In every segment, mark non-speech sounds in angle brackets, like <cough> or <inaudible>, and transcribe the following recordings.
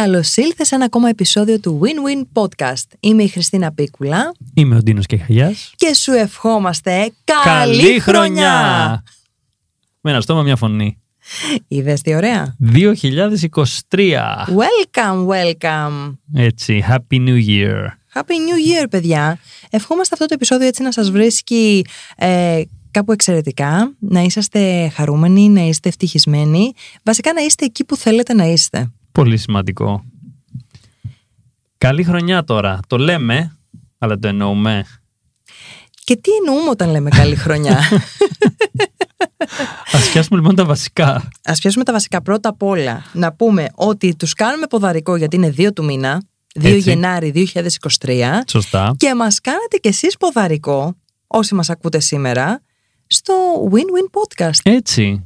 Καλώς ήλθες σε ένα ακόμα επεισόδιο του Win-Win Podcast. Είμαι η Χριστίνα Πίκουλα. Είμαι ο Ντίνος Κεχαγιά. Και σου ευχόμαστε καλή, χρονιά! Με ένα στόμα, μια φωνή. Είδες τι ωραία; 2023. Welcome, welcome. Έτσι, Happy New Year. Happy New Year, παιδιά. Ευχόμαστε αυτό το επεισόδιο έτσι να σας βρίσκει ε, κάπου εξαιρετικά, να είσαστε χαρούμενοι, να είστε ευτυχισμένοι, βασικά να είστε εκεί που θέλετε να είστε. Πολύ σημαντικό. Καλή χρονιά τώρα. Το λέμε, αλλά το εννοούμε. Και τι εννοούμε όταν λέμε καλή χρονιά; <laughs> Ας πιάσουμε λοιπόν τα βασικά. Ας πιάσουμε τα βασικά πρώτα απ' όλα. Να πούμε ότι τους κάνουμε ποδαρικό γιατί είναι 2 του μήνα, 2 Έτσι. Γενάρη 2023 Σωστά. και μας κάνετε κι εσείς ποδαρικό, όσοι μας ακούτε σήμερα, στο Win-Win Podcast. Έτσι.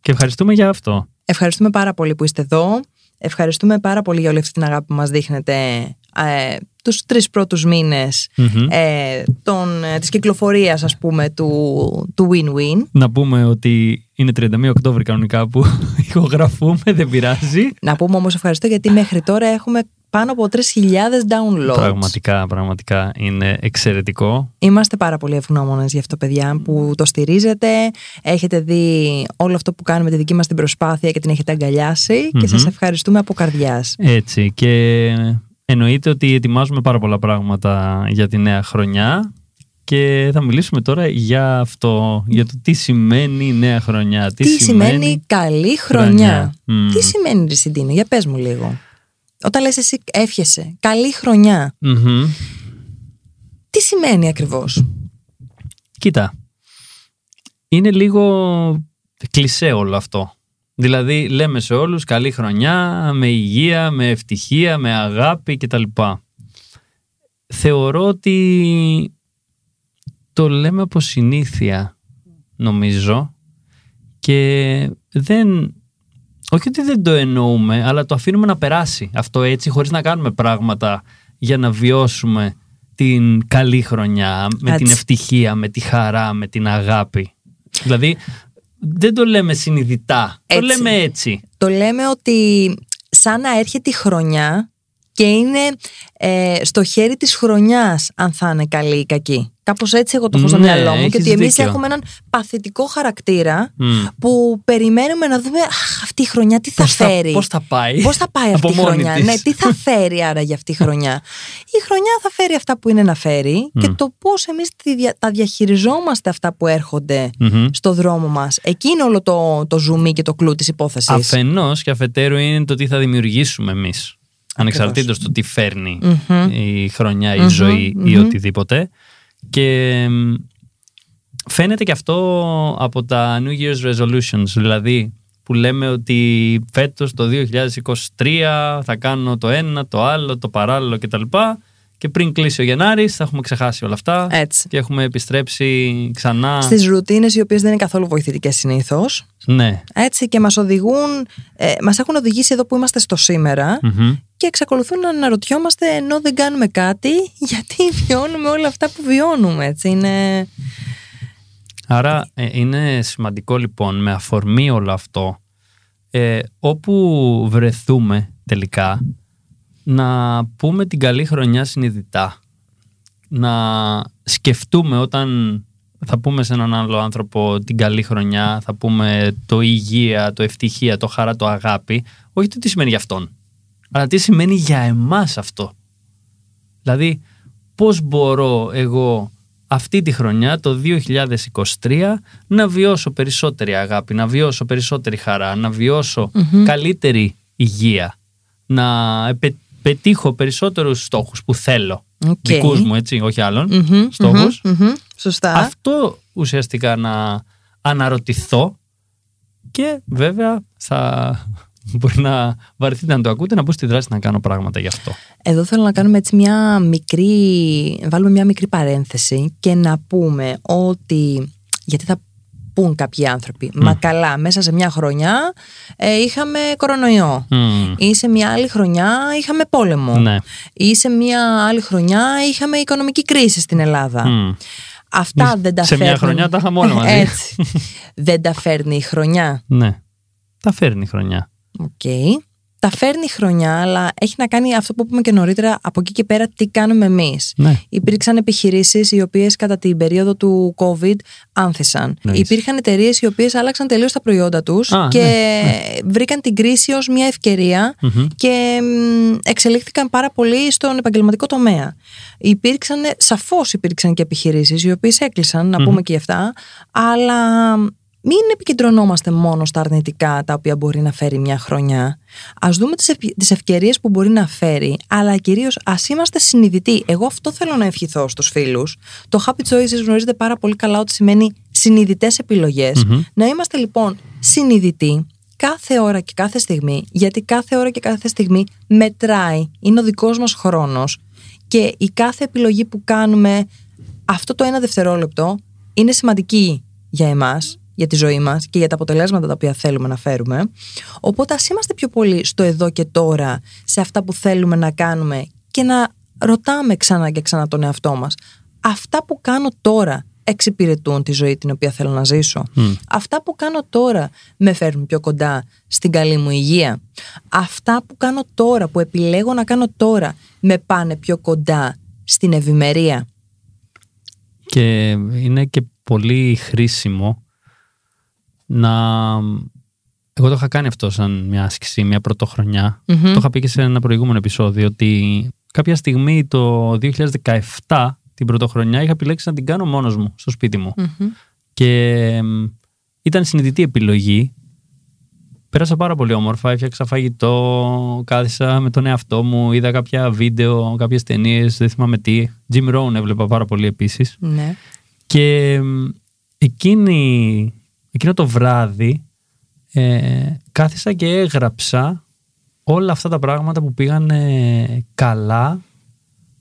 Και ευχαριστούμε για αυτό. Ευχαριστούμε πάρα πολύ που είστε εδώ. Ευχαριστούμε πάρα πολύ για όλη αυτή την αγάπη που μας δείχνετε ε, τους τρεις πρώτους μήνες Μμμ. ε, των, ε, της κυκλοφορίας ας πούμε του, του Win-Win. Να πούμε ότι είναι 31 Οκτώβρη κανονικά που <laughs> ηχογραφούμε, δεν πειράζει. Να πούμε όμως ευχαριστώ γιατί μέχρι τώρα έχουμε πάνω από 3.000 downloads. Πραγματικά, πραγματικά είναι εξαιρετικό. Είμαστε πάρα πολύ ευγνώμονες γι' αυτό παιδιά που το στηρίζετε. Έχετε δει όλο αυτό που κάνουμε τη δική μας την προσπάθεια και την έχετε αγκαλιάσει και Μμμ. σας ευχαριστούμε από καρδιάς. Έτσι. Και εννοείται ότι ετοιμάζουμε πάρα πολλά πράγματα για τη νέα χρονιά. Και θα μιλήσουμε τώρα για αυτό, για το τι σημαίνει η νέα χρονιά. Τι, σημαίνει καλή χρονιά. χρονιά. Μμ. Τι σημαίνει Ρισιντίνο, για πες μου λίγο. Όταν λες εσύ εύχεσαι, καλή χρονιά. Μμμ. Τι σημαίνει ακριβώς; Κοίτα, είναι λίγο κλισέ όλο αυτό. Δηλαδή λέμε σε όλους καλή χρονιά, με υγεία, με ευτυχία, με αγάπη κτλ. Θεωρώ ότι το λέμε από συνήθεια, νομίζω, και δεν... Όχι ότι δεν το εννοούμε, αλλά το αφήνουμε να περάσει αυτό έτσι, χωρίς να κάνουμε πράγματα για να βιώσουμε την καλή χρονιά, με την Έτσι. ευτυχία, με τη χαρά, με την αγάπη. Δηλαδή, δεν το λέμε συνειδητά, Έτσι. το λέμε έτσι. Το λέμε ότι σαν να έρχεται η χρονιά και είναι ε, στο χέρι της χρονιάς αν θα είναι καλή ή κακή. Κάπως έτσι εγώ το έχω στο Ναι, μυαλό μου και έχεις ότι εμείς δίκιο. έχουμε έναν παθητικό χαρακτήρα Μμ. που περιμένουμε να δούμε «Αχ, αυτή η χρονιά τι θα Πώς θα, φέρει. πώς θα πάει. Πώς θα πάει <laughs> αυτή Από η μόνη χρονιά, της. ναι, τι θα φέρει άρα για αυτή η χρονιά. Η χρονιά θα φέρει αυτά που είναι να φέρει και Μμ. το πώς εμείς τη δια- τα διαχειριζόμαστε αυτά που έρχονται Μμμ. στο δρόμο μας. Εκεί είναι όλο το, το ζουμί και το κλου της υπόθεσης. Αφενός και αφετέρου είναι το τι θα δημιουργήσουμε εμείς. Ανεξαρτήτως του τι φέρνει Μμμ. η χρονιά, η Μμμ, ζωή ή μμμ. οτιδήποτε. Και μ, φαίνεται και αυτό από τα New Year's Resolutions, δηλαδή που λέμε ότι φέτος το 2023 θα κάνω το ένα, το άλλο, το παράλληλο κτλ. Και πριν κλείσει ο Γενάρης θα έχουμε ξεχάσει όλα αυτά Έτσι. και έχουμε επιστρέψει ξανά. Στις ρουτίνες οι οποίες δεν είναι καθόλου βοηθητικές συνήθως. Ναι. Έτσι και μας οδηγούν, ε, μας έχουν οδηγήσει εδώ που είμαστε στο σήμερα Μμμ. Και εξακολουθούν να αναρωτιόμαστε ενώ δεν κάνουμε κάτι <laughs> γιατί βιώνουμε όλα αυτά που βιώνουμε. Έτσι είναι... Άρα ε, είναι σημαντικό λοιπόν με αφορμή όλο αυτό ε, όπου βρεθούμε τελικά να πούμε την καλή χρονιά συνειδητά. Να σκεφτούμε όταν θα πούμε σε έναν άλλο άνθρωπο την καλή χρονιά, θα πούμε το υγεία, το ευτυχία, το χαρά, το αγάπη. Όχι το τι σημαίνει για αυτόν, αλλά τι σημαίνει για εμάς αυτό; Δηλαδή, πώς μπορώ εγώ αυτή τη χρονιά, το 2023, να βιώσω περισσότερη αγάπη, να βιώσω περισσότερη χαρά, να βιώσω καλύτερη υγεία, να επε- πετύχω περισσότερους στόχους που θέλω. Οκ. Δικούς μου, έτσι, όχι άλλων Μμμ, στόχους. μμμ, μμμ. Σωστά. Αυτό ουσιαστικά να αναρωτηθώ και βέβαια θα <laughs> μπορεί να βαρεθείτε να το ακούτε, να μπω στη δράση να κάνω πράγματα γι' αυτό. Εδώ θέλω να κάνουμε έτσι μια μικρή, βάλουμε μια μικρή παρένθεση και να πούμε ότι, γιατί θα πούν κάποιοι άνθρωποι, μα καλά, μέσα σε μια χρονιά ε, είχαμε κορονοϊό. Μμμ. Ή σε μια άλλη χρονιά είχαμε πόλεμο. Ναι. Ή σε μια άλλη χρονιά είχαμε οικονομική κρίση στην Ελλάδα. Μμ. Αυτά δεν τα Σε μια φέρνει. χρονιά τα είχαμε όλα μαζί. Έτσι. <laughs> δεν τα φέρνει η χρονιά. Ναι. Τα φέρνει η χρονιά. Οκ. τα φέρνει η χρονιά, αλλά έχει να κάνει αυτό που είπαμε και νωρίτερα, από εκεί και πέρα τι κάνουμε εμείς. Ναι. Υπήρξαν επιχειρήσεις οι οποίες κατά την περίοδο του COVID άνθησαν. Ναι. Υπήρχαν εταιρείες οι οποίες άλλαξαν τελείως τα προϊόντα τους Α, και ναι, βρήκαν την κρίση ως μια ευκαιρία Μμμ. και μ, εξελίχθηκαν πάρα πολύ στον επαγγελματικό τομέα. Υπήρξαν, σαφώς υπήρξαν και επιχειρήσεις οι οποίες έκλεισαν, να πούμε και αυτά, αλλά μην επικεντρωνόμαστε μόνο στα αρνητικά τα οποία μπορεί να φέρει μια χρονιά. Α δούμε τις τις ευκαιρίες που μπορεί να φέρει, αλλά κυρίως ας είμαστε συνειδητοί. Εγώ αυτό θέλω να ευχηθώ στους φίλους. Το happy choices γνωρίζετε πάρα πολύ καλά ότι σημαίνει συνειδητές Μμμ. Να είμαστε λοιπόν συνειδητοί κάθε ώρα και κάθε στιγμή, γιατί κάθε ώρα και κάθε στιγμή μετράει, είναι ο δικός μας χρόνος και η κάθε επιλογή που κάνουμε αυτό το ένα δευτερόλεπτο είναι σημαντική για εμάς, για τη ζωή μας και για τα αποτελέσματα τα οποία θέλουμε να φέρουμε. Οπότε ας είμαστε πιο πολύ στο εδώ και τώρα, σε αυτά που θέλουμε να κάνουμε και να ρωτάμε ξανά και ξανά τον εαυτό μας. Αυτά που κάνω τώρα εξυπηρετούν τη ζωή την οποία θέλω να ζήσω. Αυτά που κάνω τώρα με φέρνουν πιο κοντά στην καλή μου υγεία. Αυτά που κάνω τώρα, που επιλέγω να κάνω τώρα, με πάνε πιο κοντά στην ευημερία. Και είναι και πολύ χρήσιμο να... Εγώ το είχα κάνει αυτό σαν μια άσκηση, μια πρωτοχρονιά. Μμμ. Το είχα πει και σε ένα προηγούμενο επεισόδιο ότι κάποια στιγμή το 2017 την πρωτοχρονιά είχα επιλέξει να την κάνω μόνος μου στο σπίτι μου. Μμμ. Και μ, ήταν συνειδητή επιλογή. Πέρασα πάρα πολύ όμορφα, έφτιαξα φαγητό, κάθισα με τον εαυτό μου, είδα κάποια βίντεο, κάποιες ταινίες, δεν θυμάμαι τι. Jim Rohn έβλεπα πάρα πολύ επίσης. Ναι. Και μ, εκείνη, εκείνο το βράδυ ε, κάθισα και έγραψα όλα αυτά τα πράγματα που πήγαν ε, καλά,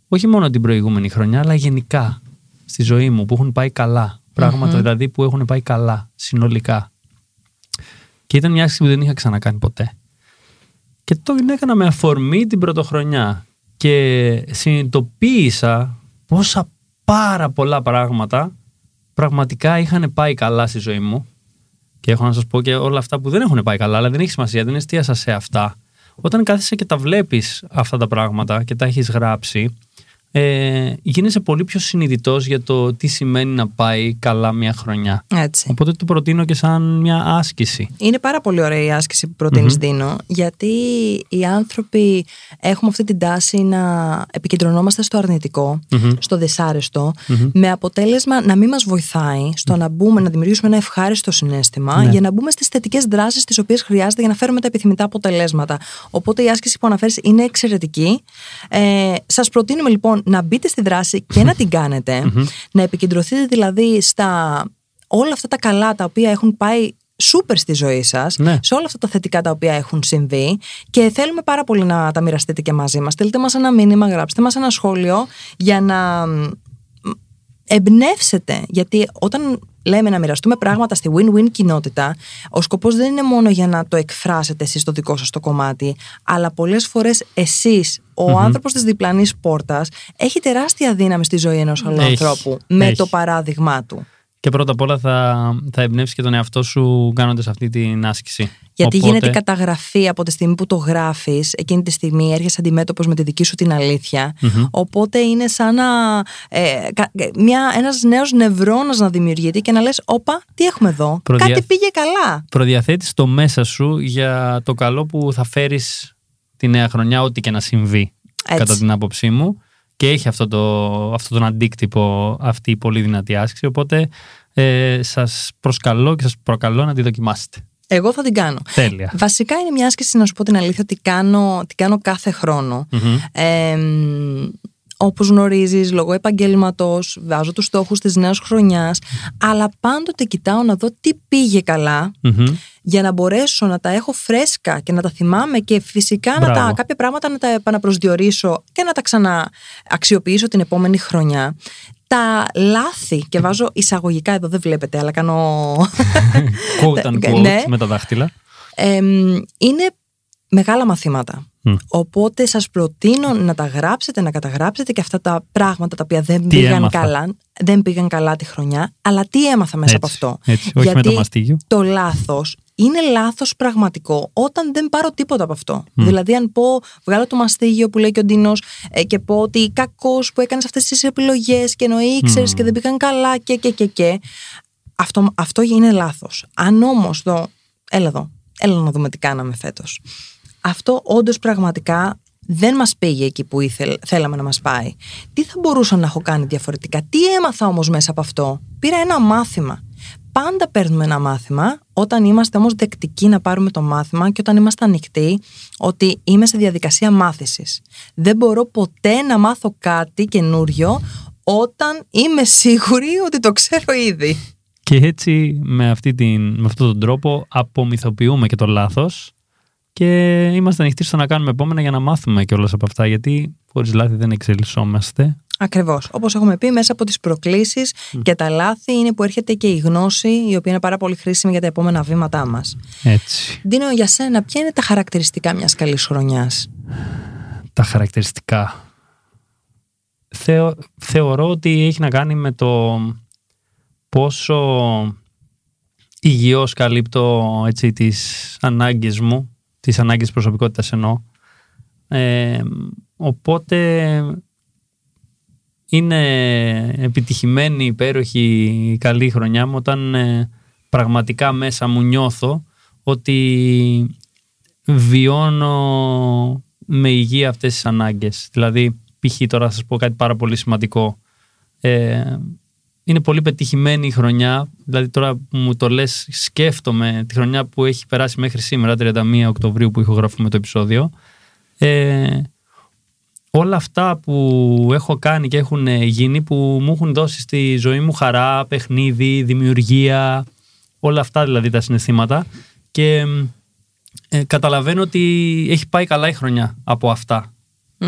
όχι μόνο την προηγούμενη χρονιά, αλλά γενικά στη ζωή μου, που έχουν πάει καλά. Πράγματα δηλαδή που έχουν πάει καλά, συνολικά. Και ήταν μια άσκηση που δεν είχα ξανακάνει ποτέ. Και το έκανα με αφορμή την πρωτοχρονιά. Και συνειδητοποίησα πόσα πάρα πολλά πράγματα πραγματικά είχαν πάει καλά στη ζωή μου. Και έχω να σας πω και όλα αυτά που δεν έχουν πάει καλά, αλλά δεν έχει σημασία, δεν εστίασα σε αυτά. Όταν κάθεσαι και τα βλέπεις αυτά τα πράγματα και τα έχεις γράψει, ε, γίνεσαι πολύ πιο συνειδητός για το τι σημαίνει να πάει καλά μια χρονιά. Έτσι. Οπότε το προτείνω και σαν μια άσκηση. Είναι πάρα πολύ ωραία η άσκηση που προτεινεις Δίνο, γιατί οι άνθρωποι έχουμε αυτή την τάση να επικεντρωνόμαστε στο αρνητικό, Μμμ. στο δυσάρεστο, με αποτέλεσμα να μην μας βοηθάει στο να μπούμε, να δημιουργήσουμε ένα ευχάριστο συνέστημα Ναι. για να μπούμε στις θετικές δράσεις τις οποίες χρειάζεται για να φέρουμε τα επιθυμητά αποτελέσματα. Οπότε η άσκηση που αναφέρεις είναι εξαιρετική. Ε, σας προτείνουμε λοιπόν να μπείτε στη δράση και να την κάνετε, <laughs> να επικεντρωθείτε δηλαδή στα όλα αυτά τα καλά τα οποία έχουν πάει σούπερ στη ζωή σας, Ναι. σε όλα αυτά τα θετικά τα οποία έχουν συμβεί και θέλουμε πάρα πολύ να τα μοιραστείτε και μαζί μας. Στείλτε μας ένα μήνυμα, γράψτε μας ένα σχόλιο για να μ, εμπνεύσετε. Γιατί όταν λέμε να μοιραστούμε πράγματα στη win-win κοινότητα, ο σκοπός δεν είναι μόνο για να το εκφράσετε εσείς το δικό σας το κομμάτι, αλλά πολλές φορές εσείς, ο άνθρωπος της διπλανής πόρτας, έχει τεράστια δύναμη στη ζωή ενός άλλου Έχει. ανθρώπου με Έχει. το παράδειγμά του. Και πρώτα απ' όλα θα, θα εμπνεύσεις και τον εαυτό σου κάνοντας αυτή την άσκηση. Γιατί Οπότε- γίνεται η καταγραφή από τη στιγμή που το γράφεις, εκείνη τη στιγμή έρχεσαι αντιμέτωπος με τη δική σου την αλήθεια. Οπότε είναι σαν να. Ε, κα- μια, ένας νέος νευρώνας να δημιουργείται και να λες όπα, τι έχουμε εδώ; Προδια- Κάτι πήγε καλά. προδιαθέτεις το μέσα σου για το καλό που θα φέρεις τη νέα χρονιά, ό,τι και να συμβεί, Έτσι. κατά την άποψή μου. Και έχει αυτό το, αυτό τον αντίκτυπο αυτή η πολύ δυνατή άσκηση. Οπότε ε, σας προσκαλώ και σας προκαλώ να τη δοκιμάσετε. Εγώ θα την κάνω. Τέλεια. Βασικά είναι μια άσκηση, να σου πω την αλήθεια, ότι κάνω, την κάνω κάθε χρόνο. Μμμ. Ε, όπως γνωρίζεις, λόγω επαγγέλματος, βάζω τους στόχους της νέας χρονιάς, αλλά πάντοτε κοιτάω να δω τι πήγε καλά, Μμμ. για να μπορέσω να τα έχω φρέσκα και να τα θυμάμαι και φυσικά να τα, Μπράβο. κάποια πράγματα να τα επαναπροσδιορίσω και να τα ξανααξιοποιήσω την επόμενη χρονιά. Τα λάθη, και βάζω <laughs> εισαγωγικά εδώ δεν βλέπετε, αλλά κάνω... Quote unquote Ναι. με τα δάχτυλα. Εμ, είναι μεγάλα μαθήματα. Οπότε σας προτείνω να τα γράψετε, να καταγράψετε και αυτά τα πράγματα τα οποία δεν Τι πήγαν έμαθα; καλά. Δεν πήγαν καλά τη χρονιά, αλλά τι έμαθα μέσα από Έτσι, αυτό. έτσι, όχι με το μαστίγιο. το λάθος είναι λάθος πραγματικό όταν δεν πάρω τίποτα από αυτό. Δηλαδή αν πω, βγάλω το μαστίγιο που λέει και ο Ντίνος ε, και πω ότι κακός που έκανες αυτές τις επιλογές και ενώ ήξερες και δεν πήγαν καλά και και και και. Αυτό, αυτό είναι λάθος. Αν όμως δω, έλα εδώ, έλα να δούμε τι κάναμε φέτος. Αυτό όντως πραγματικά δεν μας πήγε εκεί που ήθελ, θέλαμε να μας πάει. Τι θα μπορούσα να έχω κάνει διαφορετικά; Τι έμαθα όμως μέσα από αυτό; Πήρα ένα μάθημα. Πάντα παίρνουμε ένα μάθημα όταν είμαστε όμως δεκτικοί να πάρουμε το μάθημα και όταν είμαστε ανοιχτοί ότι είμαι σε διαδικασία μάθησης. Δεν μπορώ ποτέ να μάθω κάτι καινούριο όταν είμαι σίγουρη ότι το ξέρω ήδη. Και έτσι με, αυτή την, με αυτόν τον τρόπο απομυθοποιούμε και το λάθος και είμαστε ανοιχτοί στο να κάνουμε επόμενα για να μάθουμε κιόλας από αυτά γιατί χωρίς λάθη δεν εξελισσόμαστε. Ακριβώς. Όπως έχουμε πει, μέσα από τις προκλήσεις και τα λάθη είναι που έρχεται και η γνώση, η οποία είναι πάρα πολύ χρήσιμη για τα επόμενα βήματά μας. Έτσι. Ντίνο, για σένα, ποια είναι τα χαρακτηριστικά μιας καλής χρονιάς; Τα χαρακτηριστικά. Θεω, θεωρώ ότι έχει να κάνει με το πόσο υγιώς καλύπτω έτσι, τις ανάγκες μου, τις ανάγκες προσωπικότητας εννοώ. Ε, οπότε είναι επιτυχημένη, υπέροχη, καλή χρονιά μου όταν ε, πραγματικά μέσα μου νιώθω ότι βιώνω με υγεία αυτές τις ανάγκες. Δηλαδή, π.χ. τώρα θα σας πω κάτι πάρα πολύ σημαντικό. Ε, είναι πολύ πετυχημένη η χρονιά. Δηλαδή, τώρα που μου το λες, σκέφτομαι τη χρονιά που έχει περάσει μέχρι σήμερα, 31 Οκτωβρίου που ηχογραφούμε το επεισόδιο. Ε, όλα αυτά που έχω κάνει και έχουν γίνει, που μου έχουν δώσει στη ζωή μου χαρά, παιχνίδι, δημιουργία, όλα αυτά δηλαδή τα συναισθήματα. Και ε, καταλαβαίνω ότι έχει πάει καλά η χρονιά από αυτά.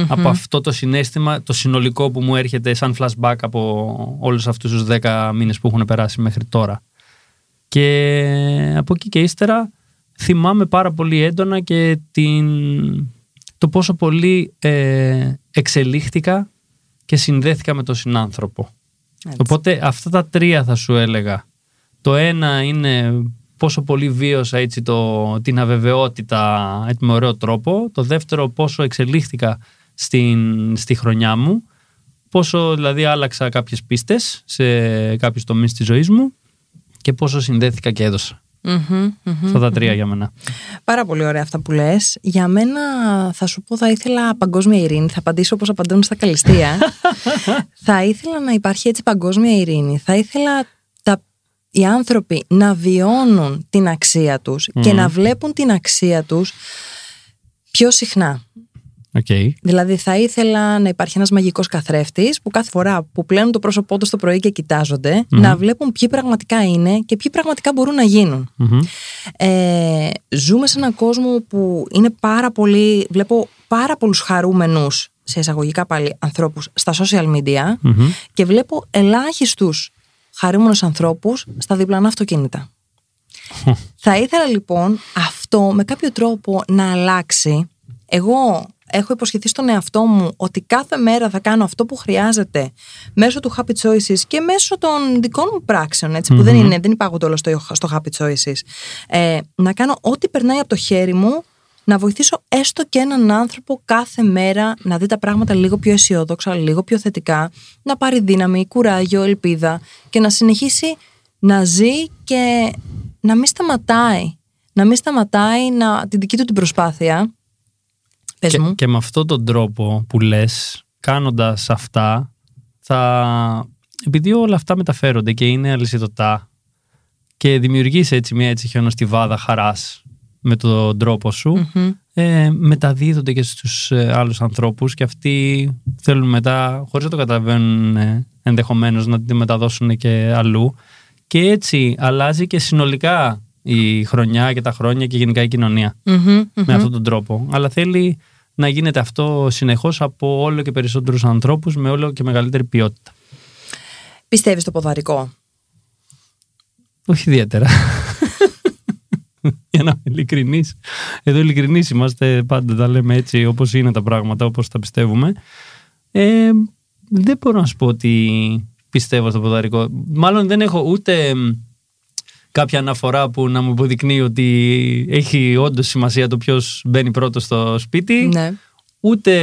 Από αυτό το συνέστημα, το συνολικό που μου έρχεται σαν flashback από όλους αυτούς τους 10 μήνες που έχουν περάσει μέχρι τώρα. Και από εκεί και ύστερα θυμάμαι πάρα πολύ έντονα και την, το πόσο πολύ ε, εξελίχθηκα και συνδέθηκα με τον συνάνθρωπο. Έτσι. Οπότε αυτά τα τρία θα σου έλεγα. Το ένα είναι πόσο πολύ βίωσα έτσι το, την αβεβαιότητα έτσι, με ωραίο τρόπο. Το δεύτερο πόσο εξελίχθηκα στην, στη χρονιά μου. Πόσο δηλαδή άλλαξα κάποιες πίστες σε κάποιους τομείς της ζωής μου και πόσο συνδέθηκα και έδωσα. Μμμ, μμμ. Αυτά τα τρία για μένα. Πάρα πολύ ωραία αυτά που λες. Για μένα θα σου πω θα ήθελα παγκόσμια ειρήνη. Θα απαντήσω όπως απαντούν στα καλυστία. <laughs> θα ήθελα να υπάρχει έτσι παγκόσμια ειρήνη. Θα ήθελα τα, οι άνθρωποι να βιώνουν την αξία τους και να βλέπουν την αξία τους πιο συχνά. Okay. Δηλαδή θα ήθελα να υπάρχει ένας μαγικός καθρέφτης που κάθε φορά που πλένουν το πρόσωπό τους το πρωί και κοιτάζονται να βλέπουν ποιοι πραγματικά είναι και ποιοι πραγματικά μπορούν να γίνουν. Ε, ζούμε σε έναν κόσμο που είναι πάρα πολύ, βλέπω πάρα πολλούς χαρούμενους σε εισαγωγικά πάλι ανθρώπους στα social media και βλέπω ελάχιστους χαρούμενους ανθρώπους στα διπλανά αυτοκίνητα. Θα ήθελα λοιπόν αυτό με κάποιο τρόπο να αλλάξει. Εγώ έχω υποσχεθεί στον εαυτό μου ότι κάθε μέρα θα κάνω αυτό που χρειάζεται μέσω του Happy Choices και μέσω των δικών μου πράξεων, έτσι, που δεν, είναι, δεν υπάγονται όλα στο, στο Happy Choices. Ε, να κάνω ό,τι περνάει από το χέρι μου, να βοηθήσω έστω και έναν άνθρωπο κάθε μέρα να δει τα πράγματα λίγο πιο αισιόδοξα, λίγο πιο θετικά, να πάρει δύναμη, κουράγιο, ελπίδα και να συνεχίσει να ζει και να μην σταματάει. Να μην σταματάει να, την δική του την προσπάθεια. Πες Και, μου. και με αυτόν τον τρόπο που λες, κάνοντας αυτά, θα... επειδή όλα αυτά μεταφέρονται και είναι αλυσιδωτά και δημιουργείς έτσι μια έτσι χιονοστιβάδα χαράς με τον τρόπο σου, Μμμ. ε, μεταδίδονται και στους ε, άλλους ανθρώπους και αυτοί θέλουν μετά, χωρίς να το καταλαβαίνουν ε, ενδεχομένως, να τη μεταδώσουν και αλλού και έτσι αλλάζει και συνολικά η χρονιά και τα χρόνια και γενικά η κοινωνία Μμμ, μμμ. με αυτόν τον τρόπο. Αλλά θέλει να γίνεται αυτό συνεχώς από όλο και περισσότερους ανθρώπους με όλο και μεγαλύτερη ποιότητα. Πιστεύεις στο ποδαρικό; Όχι ιδιαίτερα. <laughs> Για να είμαι ειλικρινής. Εδώ ειλικρινείς είμαστε, πάντα τα λέμε έτσι όπως είναι τα πράγματα, όπως τα πιστεύουμε. Ε, δεν μπορώ να σου πω ότι πιστεύω στο ποδαρικό. Μάλλον δεν έχω ούτε κάποια αναφορά που να μου αποδεικνύει ότι έχει όντως σημασία το ποιος μπαίνει πρώτος στο σπίτι. Ναι. Ούτε.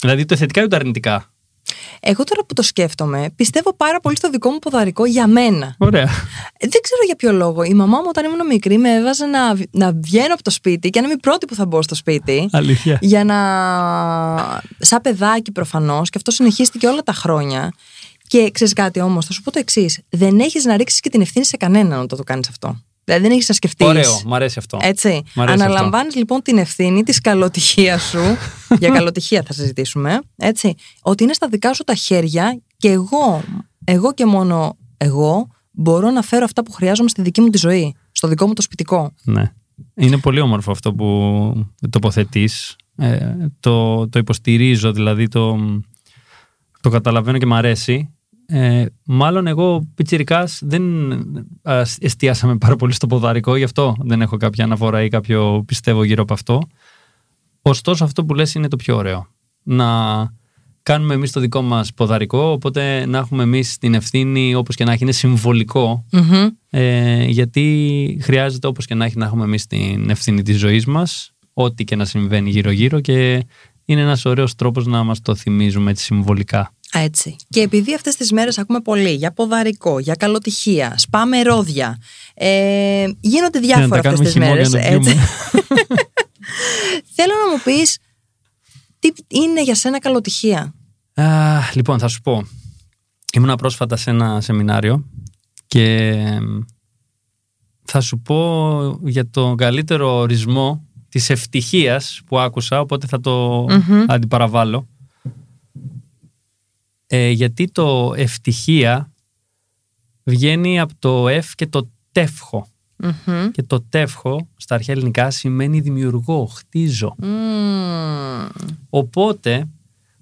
Δηλαδή το θετικά ούτε αρνητικά. Εγώ τώρα που το σκέφτομαι, πιστεύω πάρα πολύ στο δικό μου ποδαρικό για μένα. Ωραία. Ε, Δεν ξέρω για ποιο λόγο. Η μαμά μου όταν ήμουν μικρή με έβαζε να, β- να βγαίνω από το σπίτι και να είμαι η πρώτη που θα μπω στο σπίτι. Αλήθεια. για να. σαν παιδάκι προφανώς, και αυτό συνεχίστηκε όλα τα χρόνια. Και ξέρεις κάτι όμως, θα σου πω το εξής. Δεν έχεις να ρίξεις και την ευθύνη σε κανέναν όταν το κάνεις αυτό. Δηλαδή δεν έχεις να σκεφτείς. Ωραίο, μ' αρέσει αυτό. Έτσι. Μ' αρέσει Αναλαμβάνεις λοιπόν την ευθύνη τη καλοτυχία σου. <laughs> για καλοτυχία θα συζητήσουμε. Έτσι. Ότι είναι στα δικά σου τα χέρια και εγώ, εγώ και μόνο εγώ, μπορώ να φέρω αυτά που χρειάζομαι στη δική μου τη ζωή. Στο δικό μου το σπιτικό. Ναι. Είναι πολύ όμορφο αυτό που τοποθετείς. Ε, το, το υποστηρίζω, δηλαδή το, το καταλαβαίνω και μ' αρέσει. Ε, μάλλον εγώ πιτσιρικάς δεν α, εστιάσαμε πάρα πολύ στο ποδαρικό, γι' αυτό δεν έχω κάποια αναφορά ή κάποιο πιστεύω γύρω από αυτό. Ωστόσο αυτό που λες είναι το πιο ωραίο. Να κάνουμε εμείς το δικό μας ποδαρικό, οπότε να έχουμε εμείς την ευθύνη όπως και να έχει, είναι συμβολικό Μμμ. ε, γιατί χρειάζεται όπως και να έχει να έχουμε εμείς την ευθύνη της ζωής μας ό,τι και να συμβαίνει γύρω γύρω και είναι ένας ωραίος τρόπος να μας το θυμίζουμε έτσι συμβολικά. Α, Έτσι. Και επειδή αυτές τις μέρες ακούμε πολύ για ποδαρικό, για καλοτυχία, σπάμε ρόδια. Ε, γίνονται Για να τα διάφορα αυτές κάνουμε τις χυμό μέρες. για να πιούμε. <laughs> Θέλω να μου πεις τι είναι για σένα καλοτυχία; Α, λοιπόν, θα σου πω. Ήμουνα πρόσφατα σε ένα σεμινάριο και θα σου πω για τον καλύτερο ορισμό της ευτυχίας που άκουσα, οπότε θα το Μμμ. αντιπαραβάλλω. Ε, γιατί το ευτυχία βγαίνει από το εφ και το τεύχο. Μμμ. Και το τεύχο στα αρχαία ελληνικά σημαίνει δημιουργώ, χτίζω. Μμμ. Οπότε,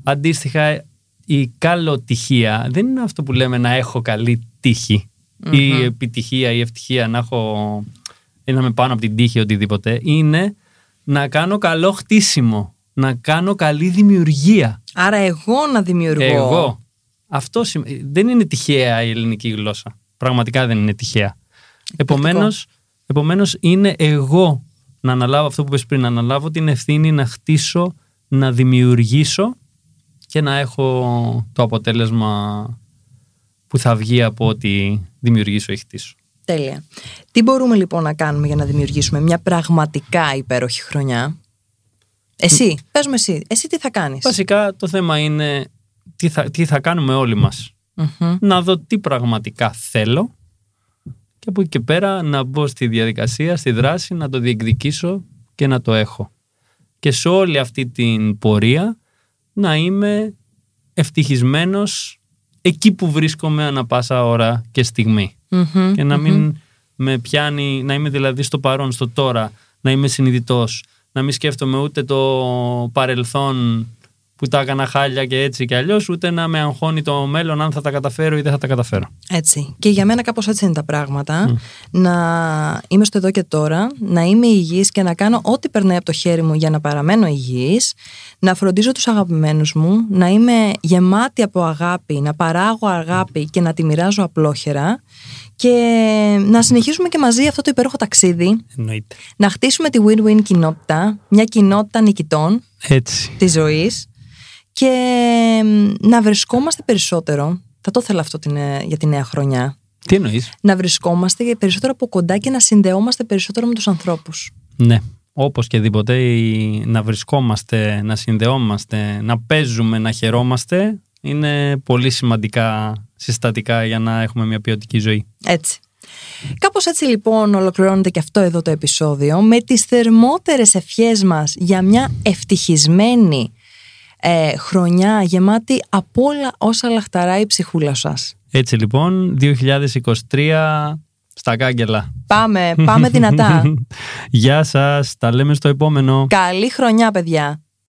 αντίστοιχα, η καλοτυχία δεν είναι αυτό που λέμε να έχω καλή τύχη. Η επιτυχία, η ευτυχία, να έχω ή να είμαι πάνω από την τύχη οτιδήποτε. Είναι να κάνω καλό χτίσιμο. Να κάνω καλή δημιουργία. Άρα εγώ να δημιουργώ. Εγώ. Αυτό σημ- δεν είναι τυχαία η ελληνική γλώσσα. Πραγματικά δεν είναι τυχαία. Επομένως, επομένως είναι εγώ να αναλάβω αυτό που είπες πριν, να αναλάβω την ευθύνη να χτίσω, να δημιουργήσω και να έχω το αποτέλεσμα που θα βγει από ό,τι δημιουργήσω ή χτίσω. Τέλεια. Τι μπορούμε λοιπόν να κάνουμε για να δημιουργήσουμε μια πραγματικά υπέροχη χρονιά; Εσύ, πες μου εσύ, εσύ τι θα κάνεις; Βασικά το θέμα είναι τι θα, τι θα κάνουμε όλοι μας. Μμμ. να δω τι πραγματικά θέλω και από εκεί και πέρα να μπω στη διαδικασία, στη δράση, να το διεκδικήσω και να το έχω. Και σε όλη αυτή την πορεία να είμαι ευτυχισμένος εκεί που βρίσκομαι ανα πάσα ώρα και στιγμή. Μμμ. Και να μην με πιάνει, να είμαι δηλαδή στο παρόν, στο τώρα, να είμαι συνειδητός, να μην σκέφτομαι ούτε το παρελθόν που τα έκανα χάλια και έτσι και αλλιώς, ούτε να με αγχώνει το μέλλον αν θα τα καταφέρω ή δεν θα τα καταφέρω. Έτσι. Και για μένα κάπως έτσι είναι τα πράγματα. Να είμαι στο εδώ και τώρα, να είμαι υγιής και να κάνω ό,τι περνάει από το χέρι μου για να παραμένω υγιής, να φροντίζω τους αγαπημένους μου, να είμαι γεμάτη από αγάπη, να παράγω αγάπη και να τη μοιράζω απλόχερα και να συνεχίσουμε και μαζί αυτό το υπέροχο ταξίδι, Εννοείται. να χτίσουμε τη win-win κοινότητα, μια κοινότητα νικητών Έτσι. της ζωής και μ, να βρισκόμαστε περισσότερο, θα το ήθελα αυτό την, ε, για τη νέα χρονιά, Τι εννοείς; να βρισκόμαστε περισσότερο από κοντά και να συνδεόμαστε περισσότερο με τους ανθρώπους. Ναι. Όπως και δίποτε η- να βρισκόμαστε, να συνδεόμαστε, να παίζουμε, να χαιρόμαστε είναι πολύ σημαντικά συστατικά για να έχουμε μια ποιοτική ζωή. Έτσι. Κάπως έτσι λοιπόν ολοκληρώνεται και αυτό εδώ το επεισόδιο με τις θερμότερες ευχές μας για μια ευτυχισμένη ε, χρονιά γεμάτη από όλα όσα λαχταράει η ψυχούλα σας. Έτσι λοιπόν, 2023 στα κάγκελα. Πάμε, πάμε δυνατά. <laughs> Γεια σας, τα λέμε στο επόμενο. Καλή χρονιά παιδιά.